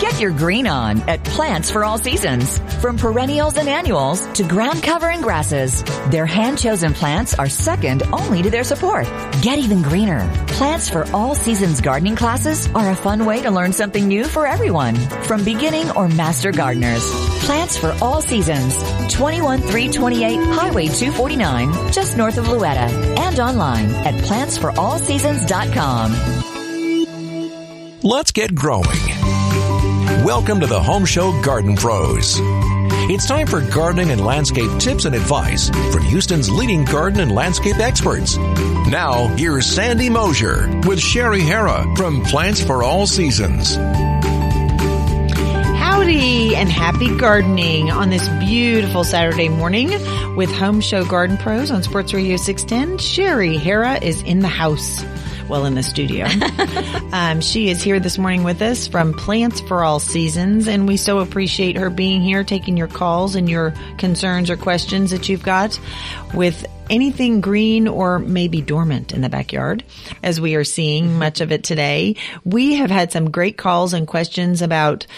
Get your green on at Plants for All Seasons. From perennials and annuals to ground cover and grasses, their hand-chosen plants are second only to their support. Get even greener. Plants for All Seasons gardening classes are a fun way to learn something new for everyone, from beginning or master gardeners. Plants for All Seasons, 21328 Highway 249, just north of Louetta, and online at plantsforallseasons.com. Let's get growing. Welcome to the Home Show Garden Pros. It's time for gardening and landscape tips and advice from Houston's leading garden and landscape experts. Now, here's Sandy Mosier with Sherry Hera from Plants for All Seasons. Howdy and happy gardening on this beautiful Saturday morning with Home Show Garden Pros on Sports Radio 610. Sherry Hera is in the house. Well, in the studio. um, she is here this morning with us from Plants for All Seasons, and we so appreciate her being here, taking your calls and your concerns or questions that you've got with anything green or maybe dormant in the backyard, as we are seeing much of it today. We have had some great calls and questions about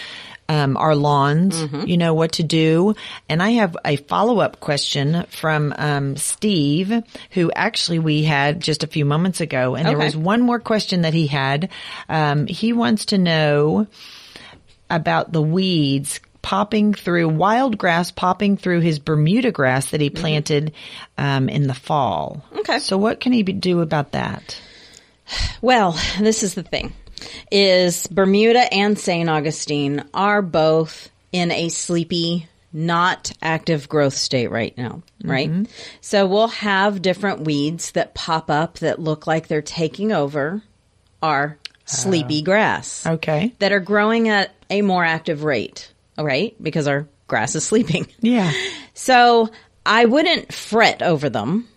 um, our lawns, Mm-hmm. you know what to do. And I have a follow up question from um, Steve, who actually we had just a few moments ago, and there was one more question that he had. Um, he wants to know about the weeds popping through wild grass popping through his Bermuda grass that he planted um, in the fall. Mm-hmm. Okay. So what can he do about that? Well, this is the thing is Bermuda and St. Augustine are both in a sleepy, not active growth state right now, right? Mm-hmm. So we'll have different weeds that pop up that look like they're taking over our sleepy ah. grass. Okay. That are growing at a more active rate, right? Because our grass is sleeping. Yeah. So I wouldn't fret over them.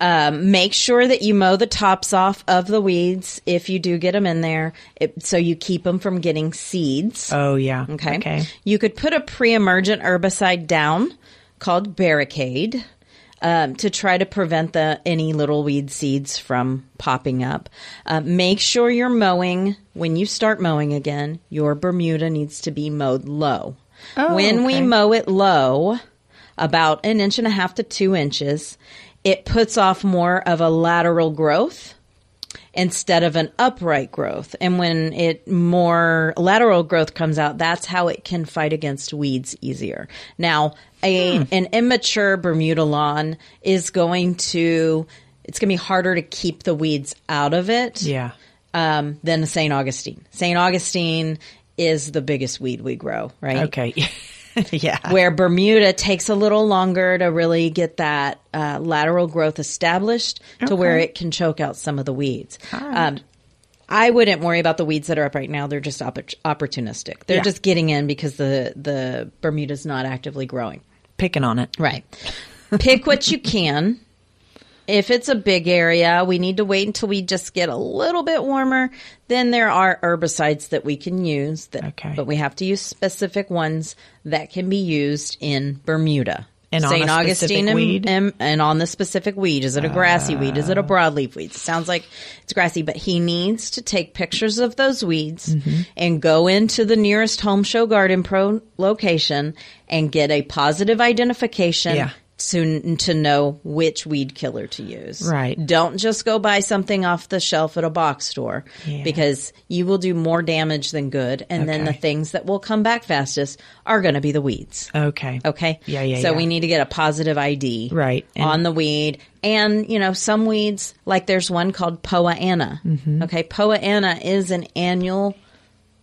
Um, make sure that you mow the tops off of the weeds if you do get them in there, it, so you keep them from getting seeds. Oh yeah. Okay. Okay. You could put a pre-emergent herbicide down called Barricade um, to try to prevent the any little weed seeds from popping up. Uh, make sure you're mowing when you start mowing again. Your Bermuda needs to be mowed low. Oh, when we mow it low, about an inch and a half to two inches, it puts off more of a lateral growth instead of an upright growth. And when it more lateral growth comes out, that's how it can fight against weeds easier. Now, a an immature Bermuda lawn is going to it's going to be harder to keep the weeds out of it Yeah. um, than St. Augustine. St. Augustine is the biggest weed we grow, right? Okay. yeah. where Bermuda takes a little longer to really get that uh, lateral growth established to where it can choke out some of the weeds. Um, I wouldn't worry about the weeds that are up right now. They're just oppor- opportunistic. They're Yeah. just getting in because the the Bermuda's not actively growing. Picking on it. Right. Pick what you can. If it's a big area, we need to wait until we just get a little bit warmer. Then there are herbicides that we can use. That, Okay. But we have to use specific ones that can be used in Bermuda. And on St. Augustine specific and, weed? And, and on the specific weed. Is it a grassy weed? Is it a broadleaf weed? It sounds like it's grassy, but he needs to take pictures of those weeds Mm-hmm. and go into the nearest Home Show Garden Pro location and get a positive identification Yeah. To to know which weed killer to use. Right. Don't just go buy something off the shelf at a box store Yeah. because you will do more damage than good and then the things that will come back fastest are going to be the weeds. Okay. Okay. Yeah, yeah, So yeah. we need to get a positive ID. Right. And- on the weed. And, you know, some weeds, like there's one called Poa annua. Mm-hmm. Okay. Poa annua is an annual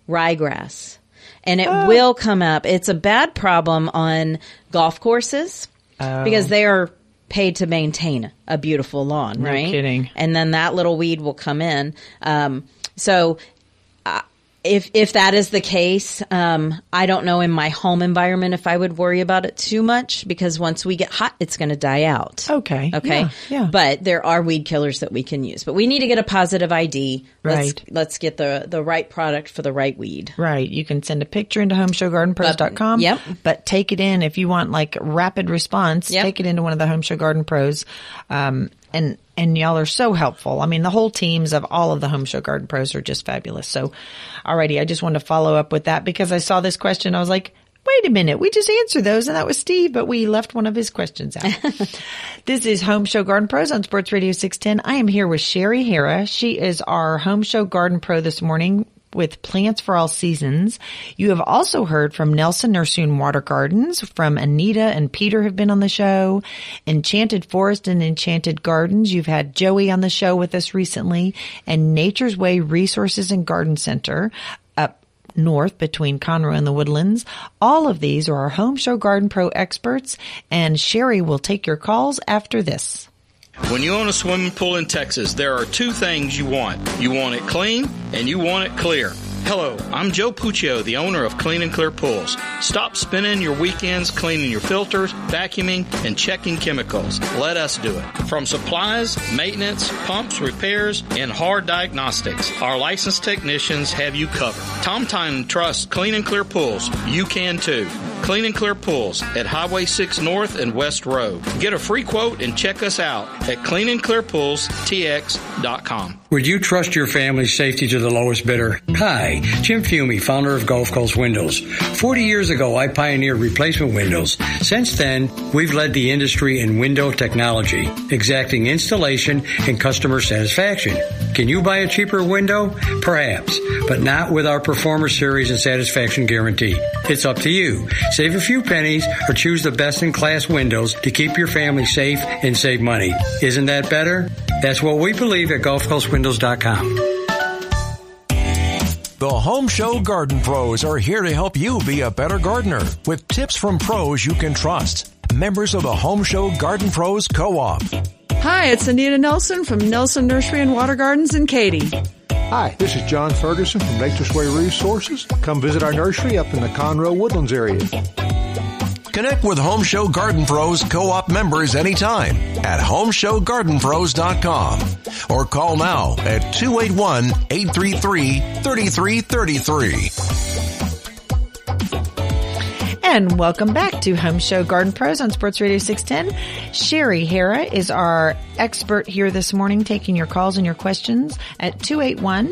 ryegrass and it Oh. will come up. It's a bad problem on golf courses Oh. because they are paid to maintain a beautiful lawn, right? kidding. And then that little weed will come in. Um, so if if that is the case, um, I don't know in my home environment if I would worry about it too much because once we get hot, it's going to die out. Okay. Okay. Yeah, yeah. But there are weed killers that we can use. But we need to get a positive ID. Let's, Right. Let's get the the right product for the right weed. Right. You can send a picture into homeshowgardenpros.com. Yep. But take it in if you want like rapid response, Yep. take it into one of the Home Show Garden Pros. Um, and and y'all are so helpful. I mean, the whole teams of all of the Home Show Garden Pros are just fabulous. So, alrighty, I just wanted to follow up with that because I saw this question. I was like, wait a minute, we just answered those, and that was Steve, but we left one of his questions out. this is Home Show Garden Pros on Sports Radio 610. I am here with Sherry Hara. She is our Home Show Garden Pro this morning with Plants for All Seasons. You have also heard from Nelson Nursery and Water Gardens, from Anita and Peter have been on the show, Enchanted Forest and Enchanted Gardens. You've had Joey on the show with us recently, and Nature's Way Resources and Garden Center up north between Conroe and the Woodlands. All of these are our Home Show Garden Pro experts, and Sherry will take your calls after this. When you own a swimming pool in Texas, there are two things you want. You want it clean and you want it clear. Hello, I'm Joe Puccio, the owner of Clean and Clear Pools. Stop spending your weekends cleaning your filters, vacuuming, and checking chemicals. Let us do it. From supplies, maintenance, pumps, repairs, and hard diagnostics, our licensed technicians have you covered. Tom Tynan trusts Clean and Clear Pools. You can too. Clean and Clear Pools at Highway 6 North and West Road. Get a free quote and check us out at cleanandclearpoolstx.com. Would you trust your family's safety to the lowest bidder? Hi, Jim Fumey, founder of Gulf Coast Windows. 40 years ago, I pioneered replacement windows. Since then, we've led the industry in window technology, exacting installation and customer satisfaction. Can you buy a cheaper window? Perhaps, but not with our Performer Series and Satisfaction Guarantee. It's up to you. Save a few pennies or choose the best in class windows to keep your family safe and save money. Isn't that better? That's what we believe at GulfCoastWindows.com. The Home Show Garden Pros are here to help you be a better gardener with tips from pros you can trust. Members of the Home Show Garden Pros Co-op. Hi, it's Anita Nelson from Nelson Nursery and Water Gardens in Katy. Hi, this is John Ferguson from Nature's Way Resources. Come visit our nursery up in the Conroe Woodlands area. Connect with Home Show Garden Pros co-op members anytime at homeshowgardenpros.com or call now at 281-833-3333. And welcome back to Home Show Garden Pros on Sports Radio 610. Sherry Hara is our expert here this morning taking your calls and your questions at 281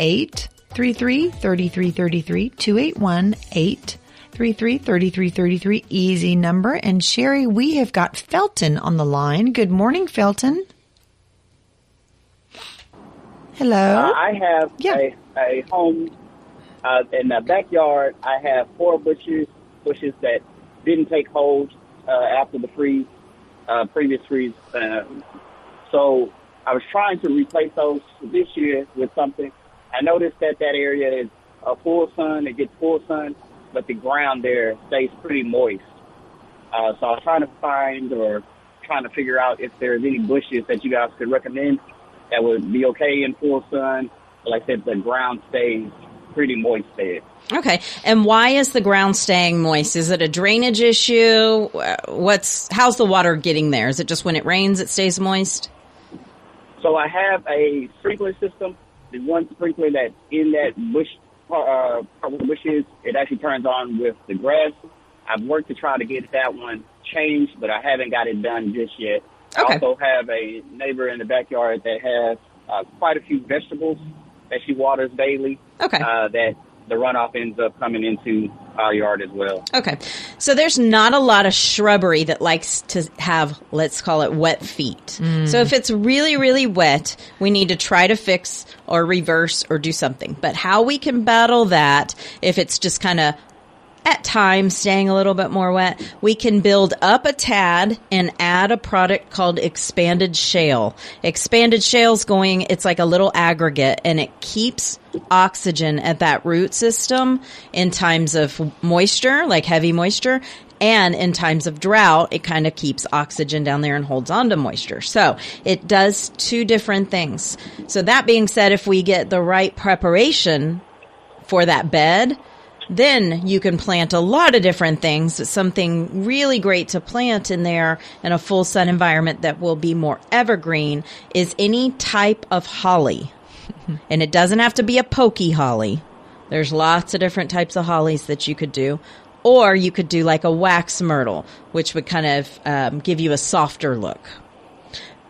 833 3333 281 833 3333 easy number. And Sherry, we have got Felton on the line. Good morning, Felton. Hello. Uh, I have Yeah. a, a home uh, in the backyard. I have four bushes bushes that didn't take hold uh, after the freeze, uh, previous freeze. Um, so I was trying to replace those this year with something. I noticed that that area is a full sun. It gets full sun, but the ground there stays pretty moist. Uh, so I was trying to find or trying to figure out if there's any bushes that you guys could recommend that would be okay in full sun. But like I said, the ground stays pretty moist there. Okay. And why is the ground staying moist? Is it a drainage issue? What's how's the water getting there? Is it just when it rains it stays moist? So I have a sprinkler system. The one sprinkler that's in that bush, uh, part where the bush is, it actually turns on with the grass. I've worked to try to get that one changed, but I haven't got it done just yet. Okay. I also have a neighbor in the backyard that has uh, quite a few vegetables that she waters daily. Okay. Uh, that the runoff ends up coming into our yard as well. Okay. So there's not a lot of shrubbery that likes to have, let's call it wet feet. So mm. if it's really, really wet, we need to try to fix or reverse or do something. But how we can battle that if it's just kind of at times staying a little bit more wet, we can build up a tad and add a product called expanded shale. Expanded shale's going, it's like a little aggregate and it keeps oxygen at that root system in times of moisture, like heavy moisture. And in times of drought, it kind of keeps oxygen down there and holds on to moisture. So it does two different things. So that being said, if we get the right preparation for that bed, then you can plant a lot of different things. Something really great to plant in there in a full sun environment that will be more evergreen is any type of holly. and it doesn't have to be a pokey holly. There's lots of different types of hollies that you could do. Or you could do like a wax myrtle, which would kind of um, give you a softer look.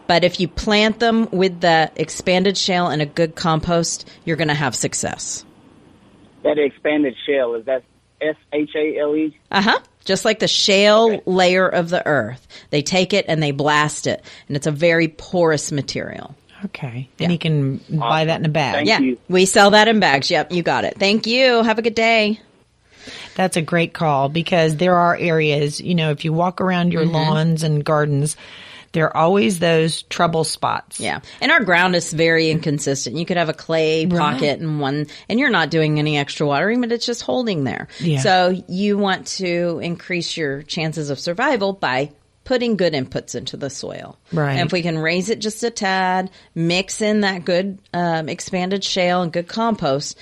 But if you plant them with the expanded shale and a good compost, you're going to have success. That expanded shell is that S H A L E? Uh huh. Just like the shale layer of the earth, they take it and they blast it, and it's a very porous material. Okay. And he can buy that in a bag. Thank yeah, you. we sell that in bags. Yep, you got it. Thank you. Have a good day. That's a great call because there are areas, you know, if you walk around Mm-hmm. your lawns and gardens, there are always those trouble spots. Yeah. And our ground is very inconsistent. You could have a clay pocket and one, and you're not doing any extra watering, but it's just holding there. Yeah. So you want to increase your chances of survival by putting good inputs into the soil. Right. And if we can raise it just a tad, mix in that good um, expanded shale and good compost,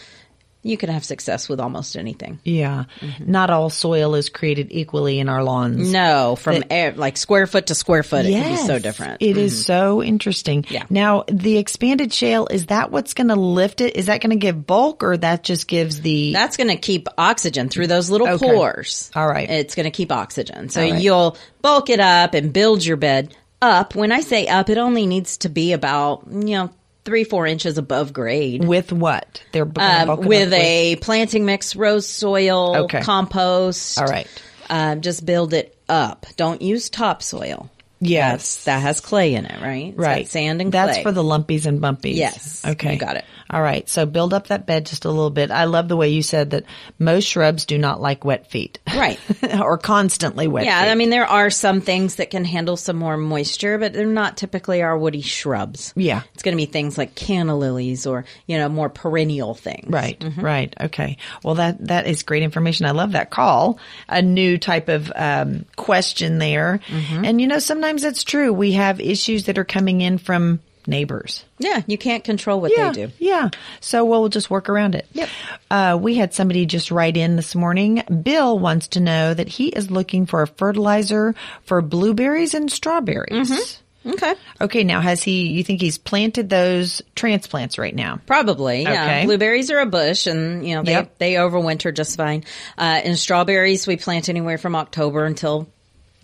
you can have success with almost anything. Yeah. Mm-hmm. Not all soil is created equally in our lawns. No, from air, like square foot to square foot, it can be so Yes. different. It is mm-hmm. so interesting. Yeah. Now, the expanded shale, is that what's going to lift it? Is that going to give bulk or that just gives the. That's going to keep oxygen through those little Okay. pores. All right. It's going to keep oxygen. So right. you'll bulk it up and build your bed up. When I say up, it only needs to be about, you know, three, four inches above grade. with what? They're Um, with a planting mix, rose soil, Okay. compost. All right. Um, just build it up. Don't use topsoil. Yes. That has clay in it, right? It's Right. sand and clay. That's for the lumpies and bumpies. Yes. Okay. You got it. All right. So build up that bed just a little bit. I love the way you said that most shrubs do not like wet feet. Right. or constantly wet Yeah, feet. I mean there are some things that can handle some more moisture, but they're not typically our woody shrubs. Yeah. It's going to be things like canna lilies or, you know, more perennial things. Right, right. Okay. Well, that, that is great information. I love that call. A new type of, um, question there. And you know, sometimes it's true. We have issues that are coming in from neighbors. Yeah, you can't control what yeah, they do. Yeah. So we'll just work around it. Yep. Uh, we had somebody just write in this morning. Bill wants to know that he is looking for a fertilizer for blueberries and strawberries. Okay. Okay. Now, has he, you think he's planted those transplants right now? Probably, yeah. Okay. Blueberries are a bush, and you know they Yep. they overwinter just fine. Uh, and strawberries, we plant anywhere from October until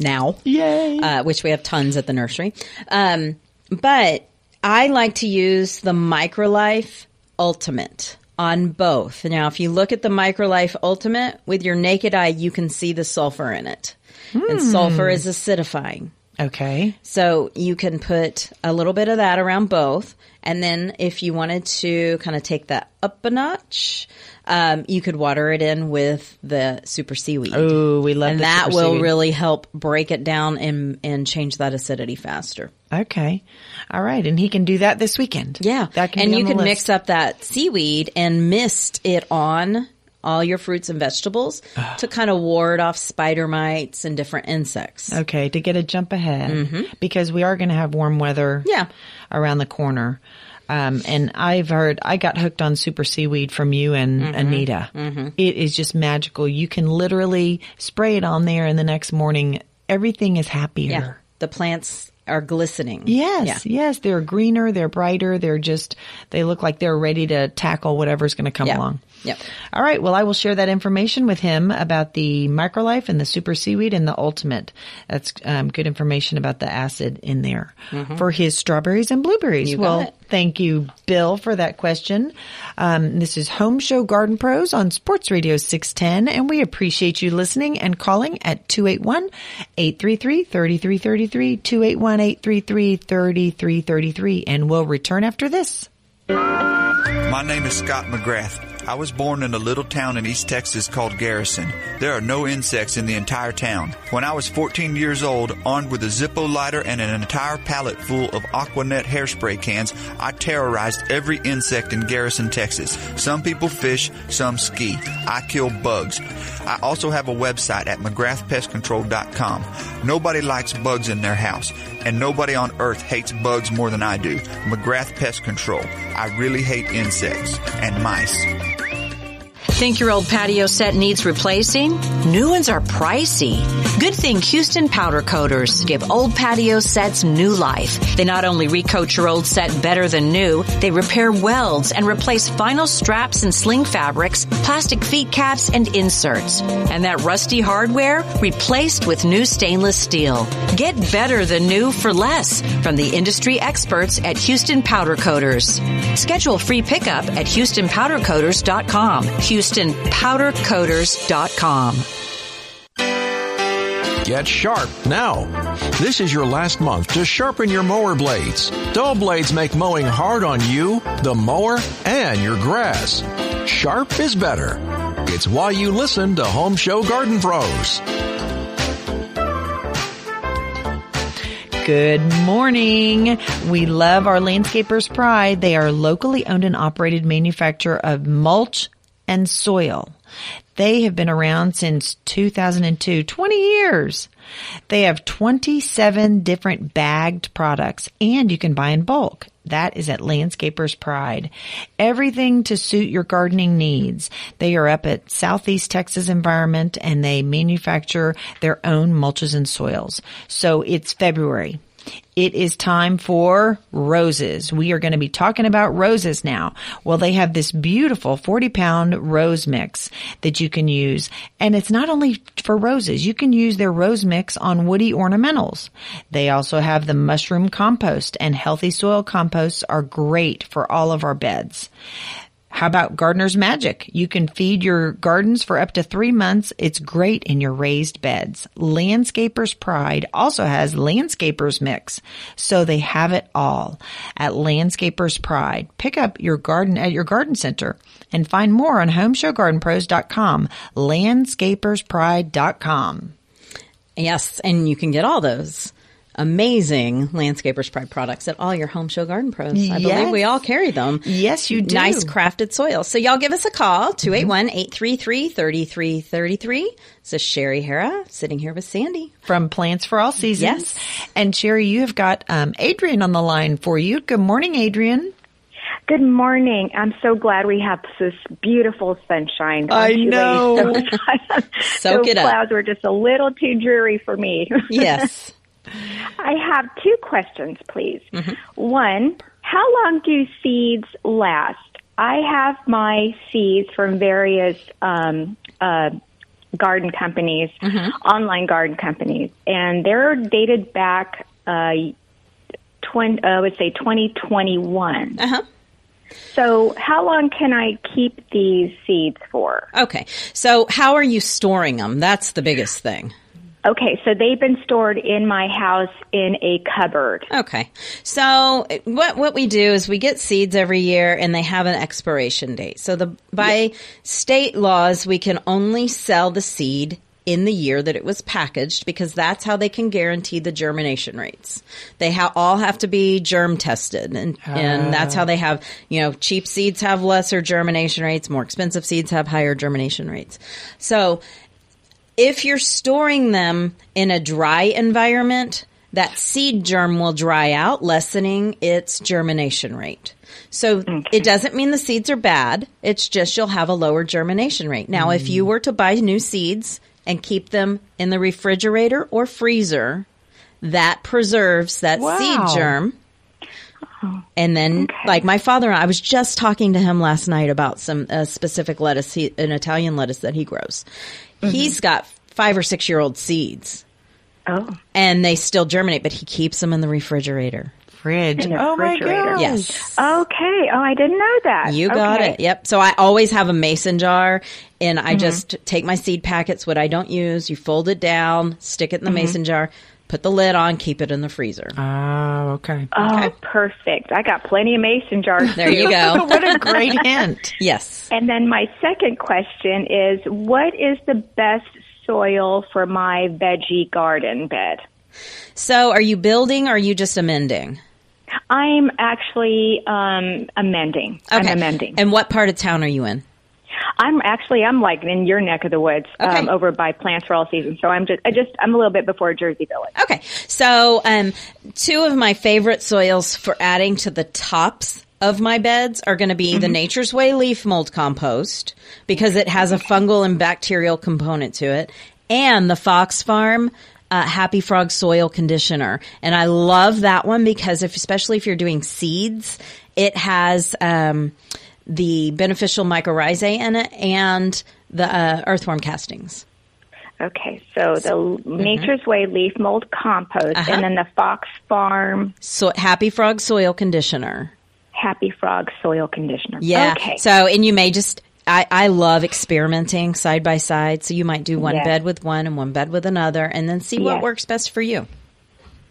now. Yay. uh, which we have tons at the nursery. Um, but I like to use the Microlife Ultimate on both. Now, if you look at the Microlife Ultimate with your naked eye, you can see the sulfur in it. And sulfur is acidifying. Okay. So you can put a little bit of that around both. And then if you wanted to kind of take that up a notch, um, you could water it in with the super seaweed. Oh, we love that. And that will seaweed. really help break it down and, and change that acidity faster. Okay. All right. And he can do that this weekend. Yeah. That can and you can list. mix up that seaweed and mist it on all your fruits and vegetables to kind of ward off spider mites and different insects. Okay. To get a jump ahead because we are going to have warm weather. Mm-hmm. Yeah. Around the corner. Um, and I've heard, I got hooked on super seaweed from you and Mm-hmm. Anita. It is just magical. You can literally spray it on there and the next morning everything is happier. Yeah. The plants are glistening. Yes, Yeah. yes, they're greener, they're brighter, they're just, they look like they're ready to tackle whatever's going to come Yeah. along. Yep. All right. Well, I will share that information with him about the microlife and the super seaweed and the ultimate. That's um, good information about the acid in there for his strawberries and blueberries. Mm-hmm. You well. Thank you, Bill, for that question. Um, this is Home Show Garden Pros on Sports Radio 610, and we appreciate you listening and calling at 281-833-3333, 281-833-3333, and we'll return after this. My name is Scott McGrath. I was born in a little town in East Texas called Garrison. There are no insects in the entire town. When I was 14 years old, armed with a Zippo lighter and an entire pallet full of Aquanet hairspray cans, I terrorized every insect in Garrison, Texas. Some people fish, some ski. I kill bugs. I also have a website at McGrathPestControl.com. Nobody likes bugs in their house, and nobody on earth hates bugs more than I do. McGrath Pest Control. I really hate insects and mice. Think your old patio set needs replacing? New ones are pricey. Good thing Houston Powder Coaters give old patio sets new life. They not only recoat your old set better than new, they repair welds and replace vinyl straps and sling fabrics, plastic feet caps, and inserts. And that rusty hardware replaced with new stainless steel. Get better than new for less from the industry experts at Houston Powder Coaters. Schedule free pickup at HoustonPowderCoaters.com. HoustonPowderCoaters.com. Get sharp now. This is your last month to sharpen your mower blades. Dull blades make mowing hard on you, the mower, and your grass. Sharp is better. It's why you listen to Home Show Garden Pros. Good morning. We love our Landscapers Pride. They are locally owned and operated manufacturer of mulch and soil. They have been around since 2002, 20 years. They have 27 different bagged products and you can buy in bulk. That is at Landscapers Pride. Everything to suit your gardening needs. They are up at Southeast Texas Environment and they manufacture their own mulches and soils. So it's February. It is time for roses. We are going to be talking about roses now. Well, they have this beautiful 40 pound rose mix that you can use. And it's not only for roses. You can use their rose mix on woody ornamentals. They also have the mushroom compost and healthy soil composts are great for all of our beds. How about Gardener's Magic? You can feed your gardens for up to three months. It's great in your raised beds. Landscaper's Pride also has Landscaper's Mix. So they have it all at Landscaper's Pride. Pick up your garden at your garden center and find more on homeshowgardenpros.com, landscaperspride.com. Yes, and you can get all those amazing Landscapers Pride products at all your Home Show Garden Pros. I Yes. believe we all carry them. Yes, you do. Nice crafted soil. So y'all give us a call, 281-833-3333. This is Sherry Hera sitting here with Sandy. From Plants for All Seasons. Yes. And Sherry, you have got um, Adrian on the line for you. Good morning, Adrian. Good morning. I'm so glad we have this beautiful sunshine. I Aren't you know. ladies? Soak Those it up. clouds were just a little too dreary for me. Yes. I have two questions, please. Mm-hmm. One, how long do seeds last? I have my seeds from various um, uh, garden companies, Mm-hmm. online garden companies, and they're dated back. Uh, 20, uh, I would say 2021. Uh-huh. So, how long can I keep these seeds for? Okay. So how are you storing them? That's the biggest thing. Okay, so they've been stored in my house in a cupboard. Okay. So what what we do is we get seeds every year and they have an expiration date. So the by state laws we can only sell the seed in the year that it was packaged because that's how they can guarantee the germination rates. They ha- all have to be germ tested and and that's how they have, you know, cheap seeds have lesser germination rates, more expensive seeds have higher germination rates. So if you're storing them in a dry environment, that seed germ will dry out, lessening its germination rate. So it doesn't mean the seeds are bad. It's just you'll have a lower germination rate. Now, if you were to buy new seeds and keep them in the refrigerator or freezer, that preserves that Wow. seed germ. And then, like my father, I was just talking to him last night about some uh, specific lettuce, he, an Italian lettuce that he grows. He's got five or six year old seeds, Oh, and they still germinate, but he keeps them in the refrigerator. Fridge. In the oh my refrigerator. gosh. Yes. okay. Oh, I didn't know that. You got Okay. it. Yep. So I always have a mason jar and I mm-hmm. just take my seed packets, what I don't use, you fold it down, stick it in the mm-hmm. mason jar, put the lid on, keep it in the freezer. Oh, okay. Oh, perfect. I got plenty of mason jars. There you go. what a great hint. yes. And then my second question is what is the best soil for my veggie garden bed? So are you building or are you just amending? I'm actually um, amending. I'm amending. And what part of town are you in? I'm actually I'm like in your neck of the woods, um, over by Plants for All Seasons. So I'm just I just I'm a little bit before Jersey Village. Okay. So, um, two of my favorite soils for adding to the tops of my beds are going to be the Nature's Way leaf mold compost because it has a fungal and bacterial component to it, and the Fox Farm uh, Happy Frog soil conditioner. And I love that one because if, especially if you're doing seeds, it has um, the beneficial mycorrhizae in it and the uh, earthworm castings. Okay, so the Nature's Way leaf mold compost, Uh-huh. and then the Fox Farm So Happy Frog soil conditioner. Happy Frog soil conditioner. Yeah. Okay. So, and you may just, I, I love experimenting side by side. So you might do one bed with one and one bed with another and then see what works best for you.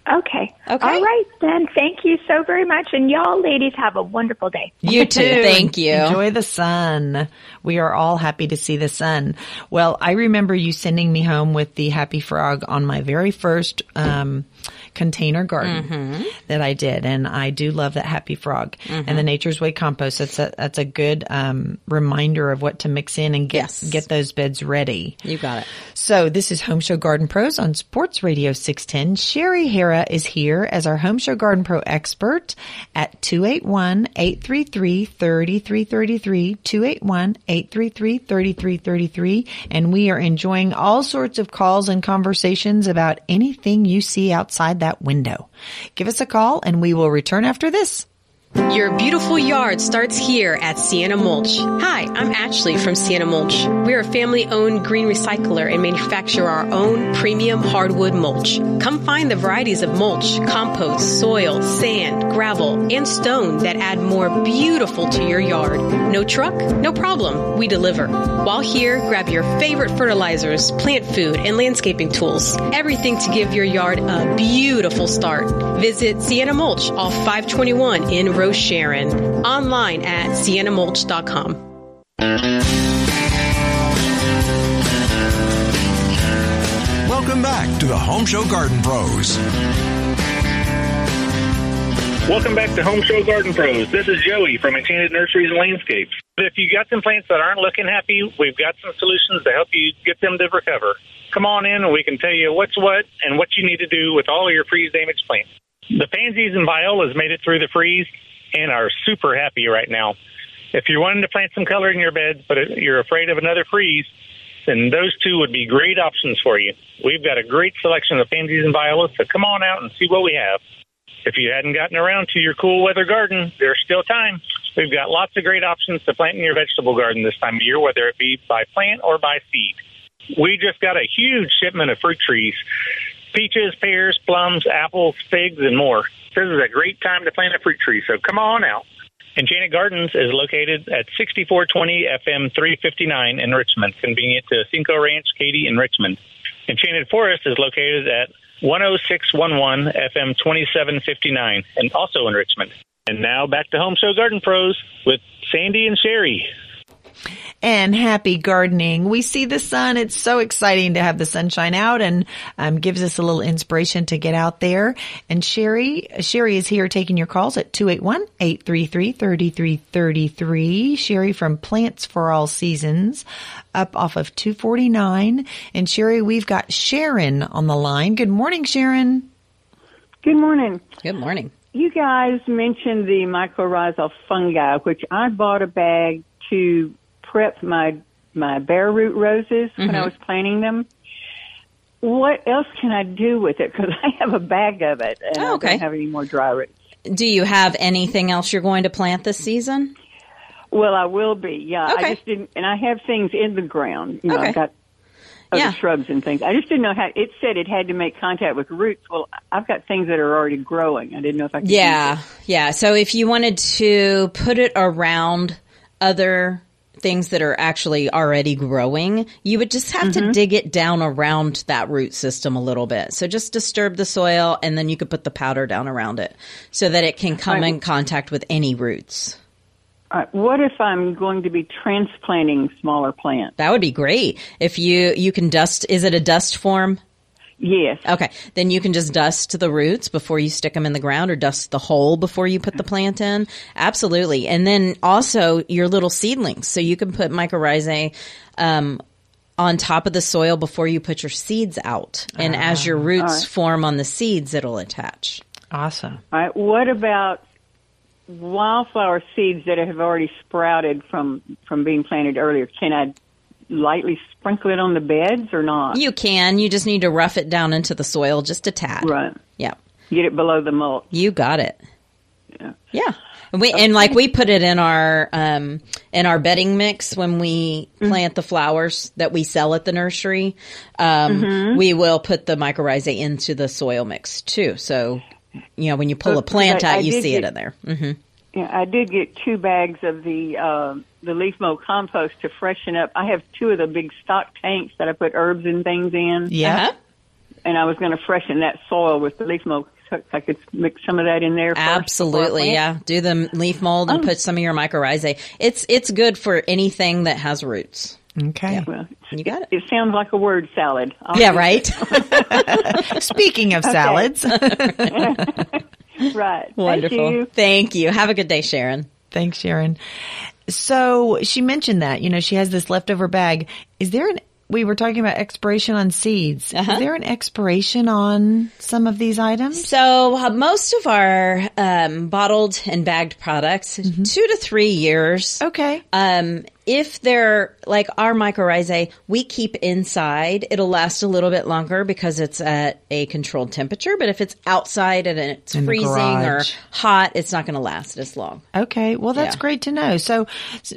Okay. Okay. All right, then. Thank you so very much. And y'all ladies have a wonderful day. You too. Thank you. Enjoy the sun. We are all happy to see the sun. Well, I remember you sending me home with the Happy Frog on my very first um, container garden Mm-hmm. that I did, and I do love that Happy Frog and the Nature's Way compost. That's a that's a good um, reminder of what to mix in and get Yes. get those beds ready. You got it. So this is Home Show Garden Pros on Sports Radio 610. Sherry Hara is here as our Home Show Garden Pro expert at 281-833-3333, 281-833-3333. And we are enjoying all sorts of calls and conversations about anything you see outside that window. Give us a call and we will return after this. Your beautiful yard starts here at Sienna Mulch. Hi, I'm Ashley from Sienna Mulch. We're a family owned green recycler and manufacture our own premium hardwood mulch. Come find the varieties of mulch, compost, soil, sand, gravel, and stone that add more beautiful to your yard. No truck? No problem. We deliver. While here, grab your favorite fertilizers, plant food, and landscaping tools. Everything to give your yard a beautiful start. Visit Sienna Mulch off 521 in Rosharon. Online at siennamulch.com. Welcome back to the Home Show Garden Pros. Welcome back to Home Show Garden Pros. This is Joey from Enchanted Nurseries and Landscapes. If you've got some plants that aren't looking happy, we've got some solutions to help you get them to recover. Come on in and we can tell you what's what and what you need to do with all of your freeze damaged plants. The pansies and violas made it through the freeze and are super happy right now. If you're wanting to plant some color in your beds, but you're afraid of another freeze, then those two would be great options for you. We've got a great selection of pansies and violas, so come on out and see what we have. If you hadn't gotten around to your cool weather garden, there's still time. We've got lots of great options to plant in your vegetable garden this time of year, whether it be by plant or by seed. We just got a huge shipment of fruit trees peaches, pears, plums, apples, figs, and more. This is a great time to plant a fruit tree, so come on out. Enchanted Gardens is located at 6420 FM 359 in Richmond, convenient to Cinco Ranch, Katy, and Richmond. Enchanted Forest is located at 10611 FM 2759 and also in Richmond. And now back to Home Show Garden Pros with Sandy and Sherry. And happy gardening. We see the sun. It's so exciting to have the sunshine out and um, gives us a little inspiration to get out there. And Sherry, Sherry is here taking your calls at 281-833-3333. Sherry from Plants for All Seasons up off of 249. And Sherry, we've got Sharon on the line. Good morning, Sharon. Good morning. Good morning. You guys mentioned the mycorrhizal fungi, which I bought a bag to prep my my bare root roses when I Mhm. was planting them. What else can I do with it? Because I have a bag of it and Oh, I don't have any more dry roots. Do you have anything else you're going to plant this season? Well, I will be. Yeah, Okay. I just didn't, and I have things in the ground. You know, Okay. I've got other Yeah. shrubs and things. I just didn't know how. It said it had to make contact with roots. Well, I've got things that are already growing. I didn't know if I could. Yeah, yeah. So if you wanted to put it around other things that are actually already growing, you would just have Mm-hmm. to dig it down around that root system a little bit. So just disturb the soil and then you could put the powder down around it so that it can come in contact with any roots. All right, what if I'm going to be transplanting smaller plants? That would be great. If you you can dust is it a dust form? Yes. Okay. Then you can just dust the roots before you stick them in the ground or dust the hole before you put the plant in. Absolutely. And then also your little seedlings. So you can put mycorrhizae, um, on top of the soil before you put your seeds out. And as your Ah, roots all right. form on the seeds, it'll attach. Awesome. All right. What about wildflower seeds that have already sprouted from from being planted earlier, can I lightly sprinkle it on the beds or not? You can. You just need to rough it down into the soil just a tad. Right. Yeah. Get it below the mulch. You got it. Yeah. Yeah. And we and like we put it in our um in our bedding mix when we plant the flowers that we sell at the nursery. Um Mhm. we will put the mycorrhizae into the soil mix too. So you know when you pull a plant I- I out you did see it in there. Mhm. Yeah, I did get two bags of the uh, the leaf mold compost to freshen up. I have two of the big stock tanks that I put herbs and things in. Yeah. Uh-huh. And I was going to freshen that soil with the leaf mold. So I could mix some of that in there. first Absolutely, yeah. Do the leaf mold and Oh. put some of your mycorrhizae. It's it's good for anything that has roots. Okay. Well, you got it. It sounds like a word salad. I'll Yeah, right. Speaking of salads. it. right. Wonderful. Thank you. Thank you. Have a good day, Sharon. Thanks, Sharon. So she mentioned that, you know, she has this leftover bag. Is there an, we were talking about expiration on seeds. Uh-huh. Is there an expiration on some of these items? So uh, most of our um, bottled and bagged products, two to three years. Okay. Um, if they're like our mycorrhizae, we keep inside. It'll last a little bit longer because it's at a controlled temperature. But if it's outside and it's In freezing or hot, it's not going to last as long. Okay. Well, that's Yeah. great to know. So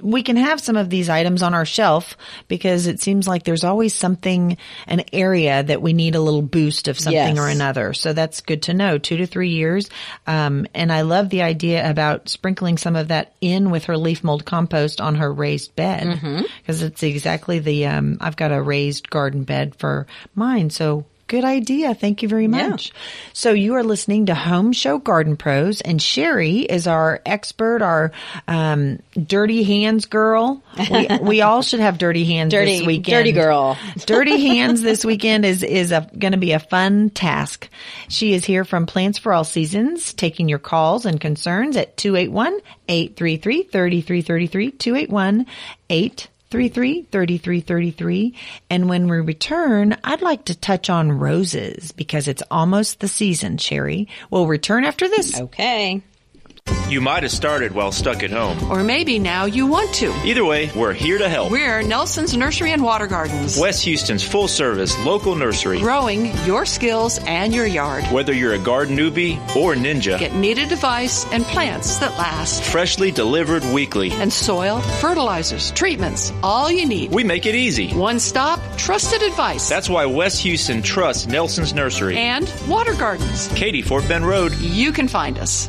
we can have some of these items on our shelf because it seems like there's always something, an area that we need a little boost of something Yes. or another. So that's good to know. Two to three years. Um, and I love the idea about sprinkling some of that in with her leaf mold compost on her raised bed Mhm. because it's exactly the, um, I've got a raised garden bed for mine. So Good idea. Thank you very much. So you are listening to Home Show Garden Pros and Sherry is our expert, our, um, dirty hands girl. We, we all should have dirty hands Dirty- this weekend. dirty girl. dirty hands this weekend is, is gonna be a fun task. She is here from Plants for All Seasons, taking your calls and concerns at 281-833-3333, 281-8 333333 and when we return I'd like to touch on roses because it's almost the season Sherry. We'll return after this. Okay You might have started while stuck at home. Or maybe now you want to. Either way, we're here to help. We're Nelson's Nursery and Water Gardens. West Houston's full service local nursery. Growing your skills and your yard. Whether you're a garden newbie or ninja, Get needed advice and plants that last. freshly delivered weekly. And soil, fertilizers, treatments, all you need. We make it easy. One stop, trusted advice. That's why West Houston trusts Nelson's Nursery. And water gardens. Katy, Fort Bend Road. You can find us.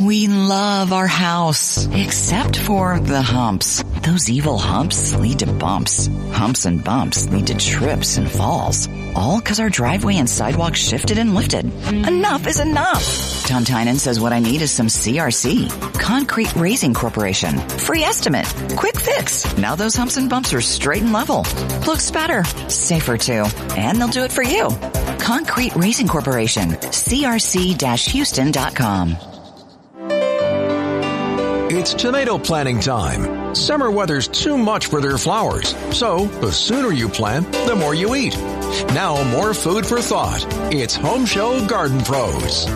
We love our house, except for the humps. Those evil humps lead to bumps. Humps and bumps lead to trips and falls. All because our driveway and sidewalk shifted and lifted. Enough is enough. Tom Tynan says what I need is some CRC. Concrete Raising Corporation. Free estimate. Quick fix. Now those humps and bumps are straight and level. Looks better. Safer too. And they'll do it for you. Concrete Raising Corporation. CRC-Houston.com. It's tomato planting time. Summer weather's too much for their flowers, so the sooner you plant, the more you eat. Now more food for thought. It's Home Show Garden Pros.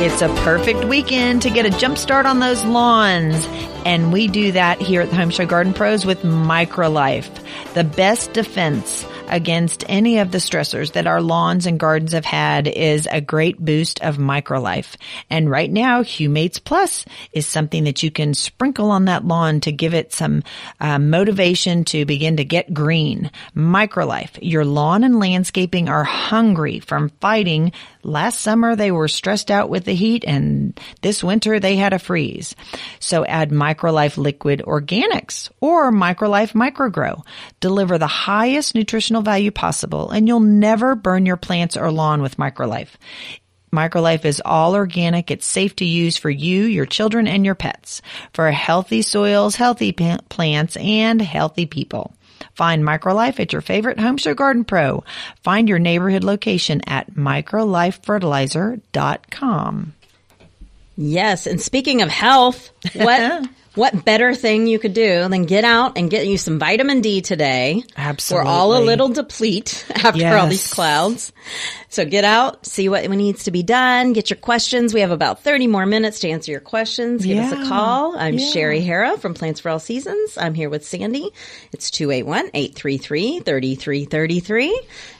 It's a perfect weekend to get a jump start on those lawns. And we do that here at the Home Show Garden Pros with MicroLife, the best defense against any of the stressors that our lawns and gardens have had is a great boost of MicroLife. And right now, Humates Plus is something that you can sprinkle on that lawn to give it some uh, motivation to begin to get green. MicroLife, your lawn and landscaping are hungry from fighting. Last summer they were stressed out with the heat and this winter they had a freeze. So add MicroLife Liquid Organics or MicroLife Microgrow. Deliver the highest nutritional value possible and you'll never burn your plants or lawn with MicroLife. MicroLife is all organic. It's safe to use for you, your children, and your pets. For healthy soils, healthy plants, and healthy people. Find MicroLife at your favorite Home Show Garden Pro. Find your neighborhood location at microlifefertilizer.com. Yes, and speaking of health, what what better thing you could do than get out and get you some vitamin D today? Absolutely. We're all a little deplete after all these clouds. So get out, see what needs to be done, get your questions. We have about 30 more minutes to answer your questions. Give us a call. I'm Yeah. Sherry Hara from Plants for All Seasons. I'm here with Sandy. It's 281-833-3333.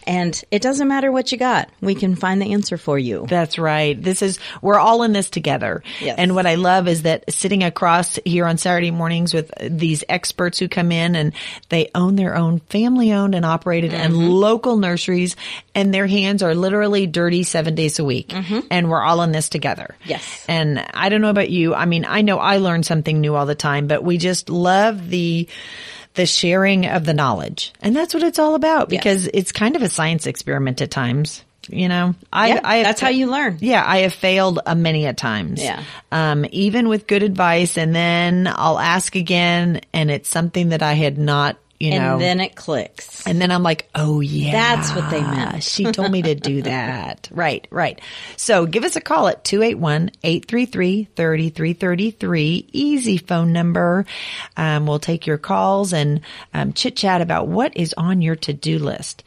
And it doesn't matter what you got. We can find the answer for you. That's right. This is, we're all in this together. Yes. And what I love is that sitting across here on Saturday mornings with these experts who come in and they own their own family owned and operated and Mm-hmm. local nurseries and their hands are literally dirty seven days a week. And we're all in this together. Mm-hmm. Yes. And I don't know about you. I mean, I know I learn something new all the time, but we just love the, the sharing of the knowledge. And that's what it's all about Yes. because it's kind of a science experiment at times. You know, I, Yeah, I have that's how you learn. Yeah, I have failed a many a times. Yeah. Um, even with good advice, and then I'll ask again, and it's something that I had not, you know. and then it clicks. And then I'm like, oh yeah. That's what they meant. She told me to do that. right, right. So give us a call at 281-833-3333. Easy phone number. Um, we'll take your calls and um, chit chat about what is on your to-do list.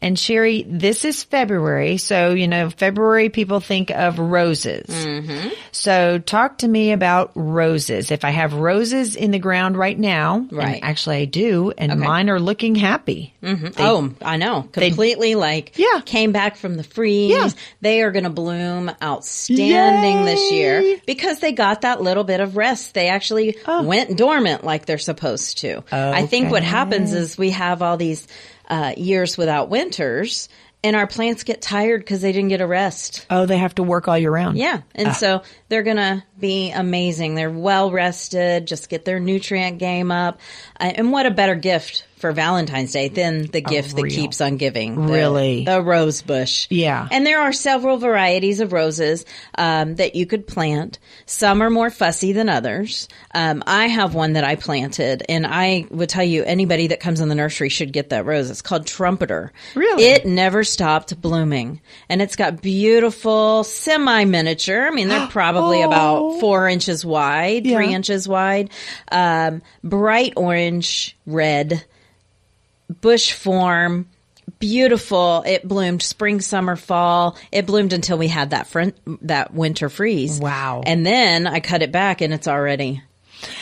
And Sherry, this is February. So, you know, February people think of roses. Mm-hmm. So talk to me about roses. If I have roses in the ground right now, and Right. actually I do, and mine are looking happy. Mhm. They- oh, I know. Completely like Yeah. came back from the freeze. Yeah. They are going to bloom outstanding this year because they got that little bit of rest. They actually went dormant like they're supposed to. I think what happens is we have all these uh, years without winters and our plants get tired because they didn't get a rest. Oh, they have to work all year round. Yeah. And Ah. so they're going to be amazing. They're well rested, just get their nutrient game up. Uh, and what a better gift for Valentine's Day than the gift that keeps on giving. the- Really? The rose bush. Yeah. And there are several varieties of roses um, that you could plant. Some are more fussy than others. Um, I have one that I planted, and I would tell you anybody that comes in the nursery should get that rose. It's called Trumpeter. Really? It never stopped blooming, and it's got beautiful semi miniature. I mean, they're probably about four inches wide, three Oh. Yeah. inches wide, um, bright orange, red bush form, beautiful. It bloomed spring, summer, fall. It bloomed until we had that front, that winter freeze. Wow. And then I cut it back and it's already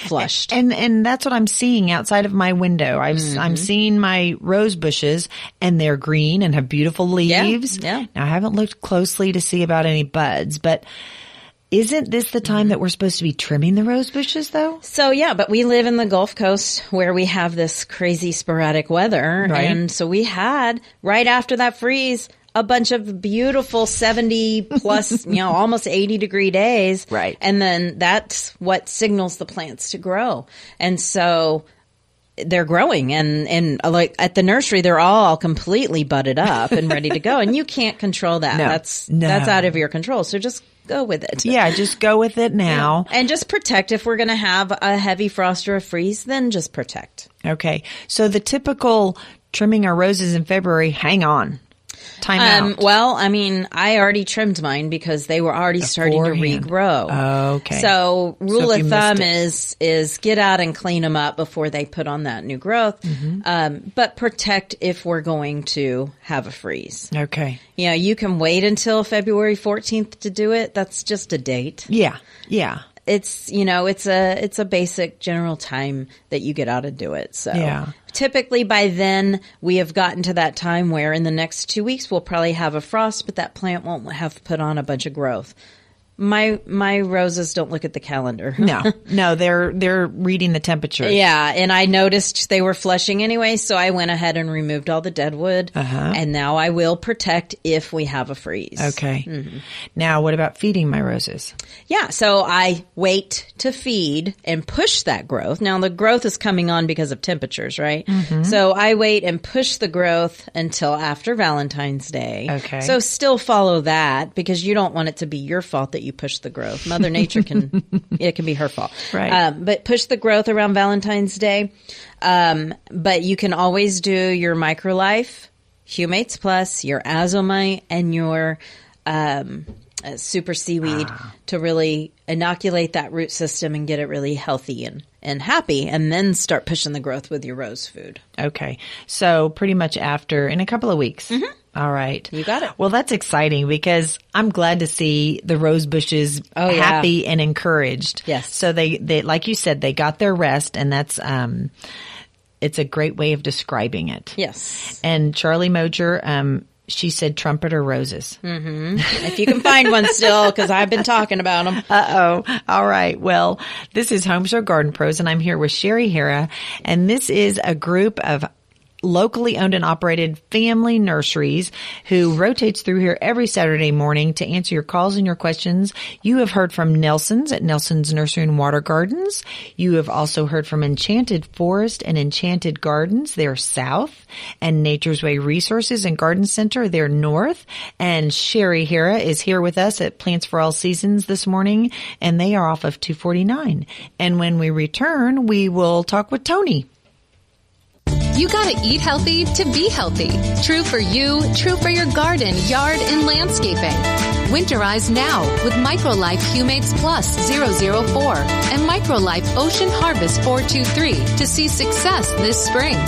flushed. And and that's what I'm seeing outside of my window. I've, Mm-hmm. I'm seeing my rose bushes, and they're green and have beautiful leaves. yeah. Now I haven't looked closely to see about any buds, but isn't this the Mm-hmm. time that we're supposed to be trimming the rose bushes, though? So yeah, but we live in the Gulf Coast where we have this crazy sporadic weather. Right. And so we had right after that freeze a bunch of beautiful 70 plus, you know, almost 80 degree days. Right. And then that's what signals the plants to grow. And so they're growing and, and uh, like at the nursery, they're all completely budded up and ready to go. And you can't control that. No. That's, No. that's out of your control. So just go with it. Yeah, just go with it now. And just protect if we're going to have a heavy frost or a freeze, then just protect. Okay. So the typical trimming our roses in February, hang on. Time Um, out. well, I mean, I already trimmed mine because they were already starting to regrow. Okay. So rule So of thumb is is get out and clean them up before they put on that new growth. Mm-hmm. Um, but protect if we're going to have a freeze. Okay. You know, you can wait until February 14th to do it. That's just a date. Yeah. Yeah. it's you know it's a it's a basic general time that you get out and do it so Yeah. Typically by then we have gotten to that time where in the next two weeks we'll probably have a frost but that plant won't have put on a bunch of growth my my roses don't look at the calendar No, no, they're they're reading the temperature. yeah and i noticed they were flushing anyway so i went ahead and removed all the dead wood Uh-huh. and now i will protect if we have a freeze Okay. Mm-hmm. Now, what about feeding my roses? Yeah, so I wait to feed and push that growth. Now the growth is coming on because of temperatures, right? Mm-hmm. So I wait and push the growth until after Valentine's Day. Okay. So still follow that because you don't want it to be your fault that you push the growth. Mother Nature can, it can be her fault. Right. Um, but push the growth around Valentine's Day. Um, but you can always do your microlife, Humates Plus, your Azomite, and your, um, uh, super seaweed to really inoculate that root system and get it really healthy and, and happy, and then start pushing the growth with your rose food. Okay. So pretty much after in a couple of weeks. All right. Mm-hmm. You got it. Well, that's exciting because I'm glad to see the rose bushes Oh, yeah. happy and encouraged. Yes. So they, they, like you said, they got their rest and that's, um, it's a great way of describing it. Yes. And Charlie Moger, um, she said trumpeter roses. hmm If you can find one still, because I've been talking about them. Uh oh. All right. Well, this is Home Show Garden Pros and I'm here with Sherry Hera and this is a group of locally owned and operated family nurseries who rotates through here every Saturday morning to answer your calls and your questions. You have heard from Nelson's at Nelson's Nursery and Water Gardens. You have also heard from Enchanted Forest and Enchanted Gardens. They're south and Nature's Way Resources and Garden Center. They're north and Sherry Hera is here with us at Plants for All Seasons this morning and they are off of 249. And when we return, we will talk with Tony. You gotta eat healthy to be healthy. True for you, true for your garden, yard, and landscaping. Winterize now with MicroLife Humates Plus 004 and MicroLife Ocean Harvest 423 to see success this spring.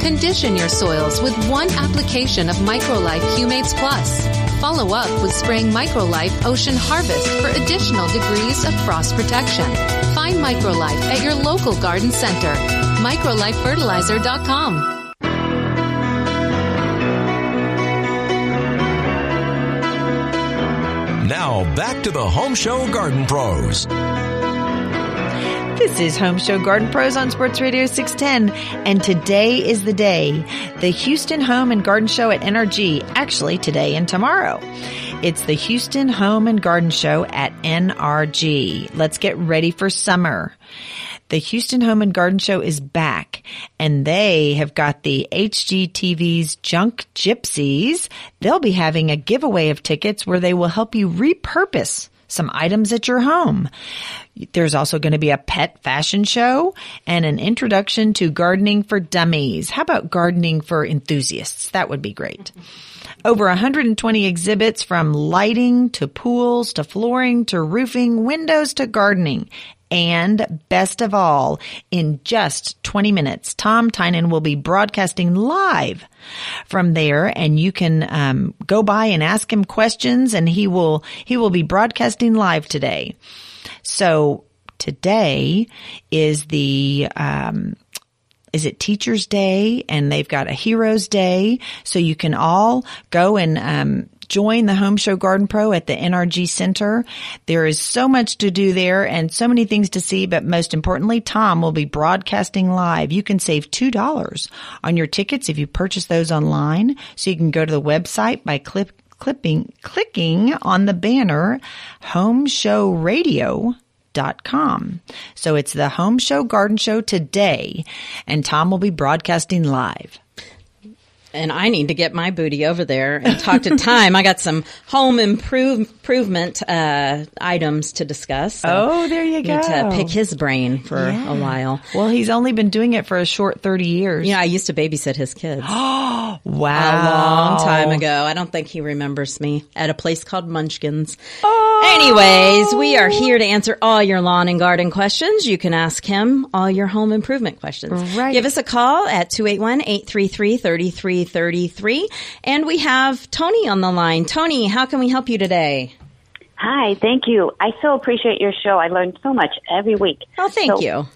Condition your soils with one application of MicroLife Humates Plus. Follow up with spraying MicroLife Ocean Harvest for additional degrees of frost protection. Find MicroLife at your local garden center. MicroLifeFertilizer.com. Now back to the Home Show Garden Pros. This is Home Show Garden Pros on Sports Radio 610, and today is the day. The Houston Home and Garden Show at NRG, actually today and tomorrow. It's the Houston Home and Garden Show at NRG. Let's get ready for summer. The Houston Home and Garden Show is back and they have got the HGTV's Junk Gypsies. They'll be having a giveaway of tickets where they will help you repurpose some items at your home. There's also going to be a pet fashion show and an introduction to gardening for dummies. How about gardening for enthusiasts? That would be great. Over 120 exhibits from lighting to pools to flooring to roofing, windows to gardening. And best of all, in just 20 minutes, Tom Tynan will be broadcasting live from there and you can um, go by and ask him questions and he will, he will be broadcasting live today. So today is the, um, is it Teachers Day? And they've got a Heroes Day. So you can all go and, um, join the Home Show Garden Pro at the NRG Center. There is so much to do there and so many things to see, but most importantly, Tom will be broadcasting live. You can save $2 on your tickets if you purchase those online. So you can go to the website by clip, clipping, clicking on the banner Home Show Radio com. So it's the Home Show Garden Show today, and Tom will be broadcasting live. And I need to get my booty over there and talk to Tom. I got some home improve, improvement uh, items to discuss. So Oh, there you need to go. pick his brain for Yeah. a while. Well, he's only been doing it for a short 30 years. Yeah, I used to babysit his kids. Oh, wow. A long time ago. I don't think he remembers me at a place called Munchkins. Anyways, we are here to answer all your lawn and garden questions. You can ask him all your home improvement questions. Right. Give us a call at 281-833-3333. And we have Tony on the line. Tony, how can we help you today? Hi, thank you. I so appreciate your show. I learn so much every week. Oh, thank So- you.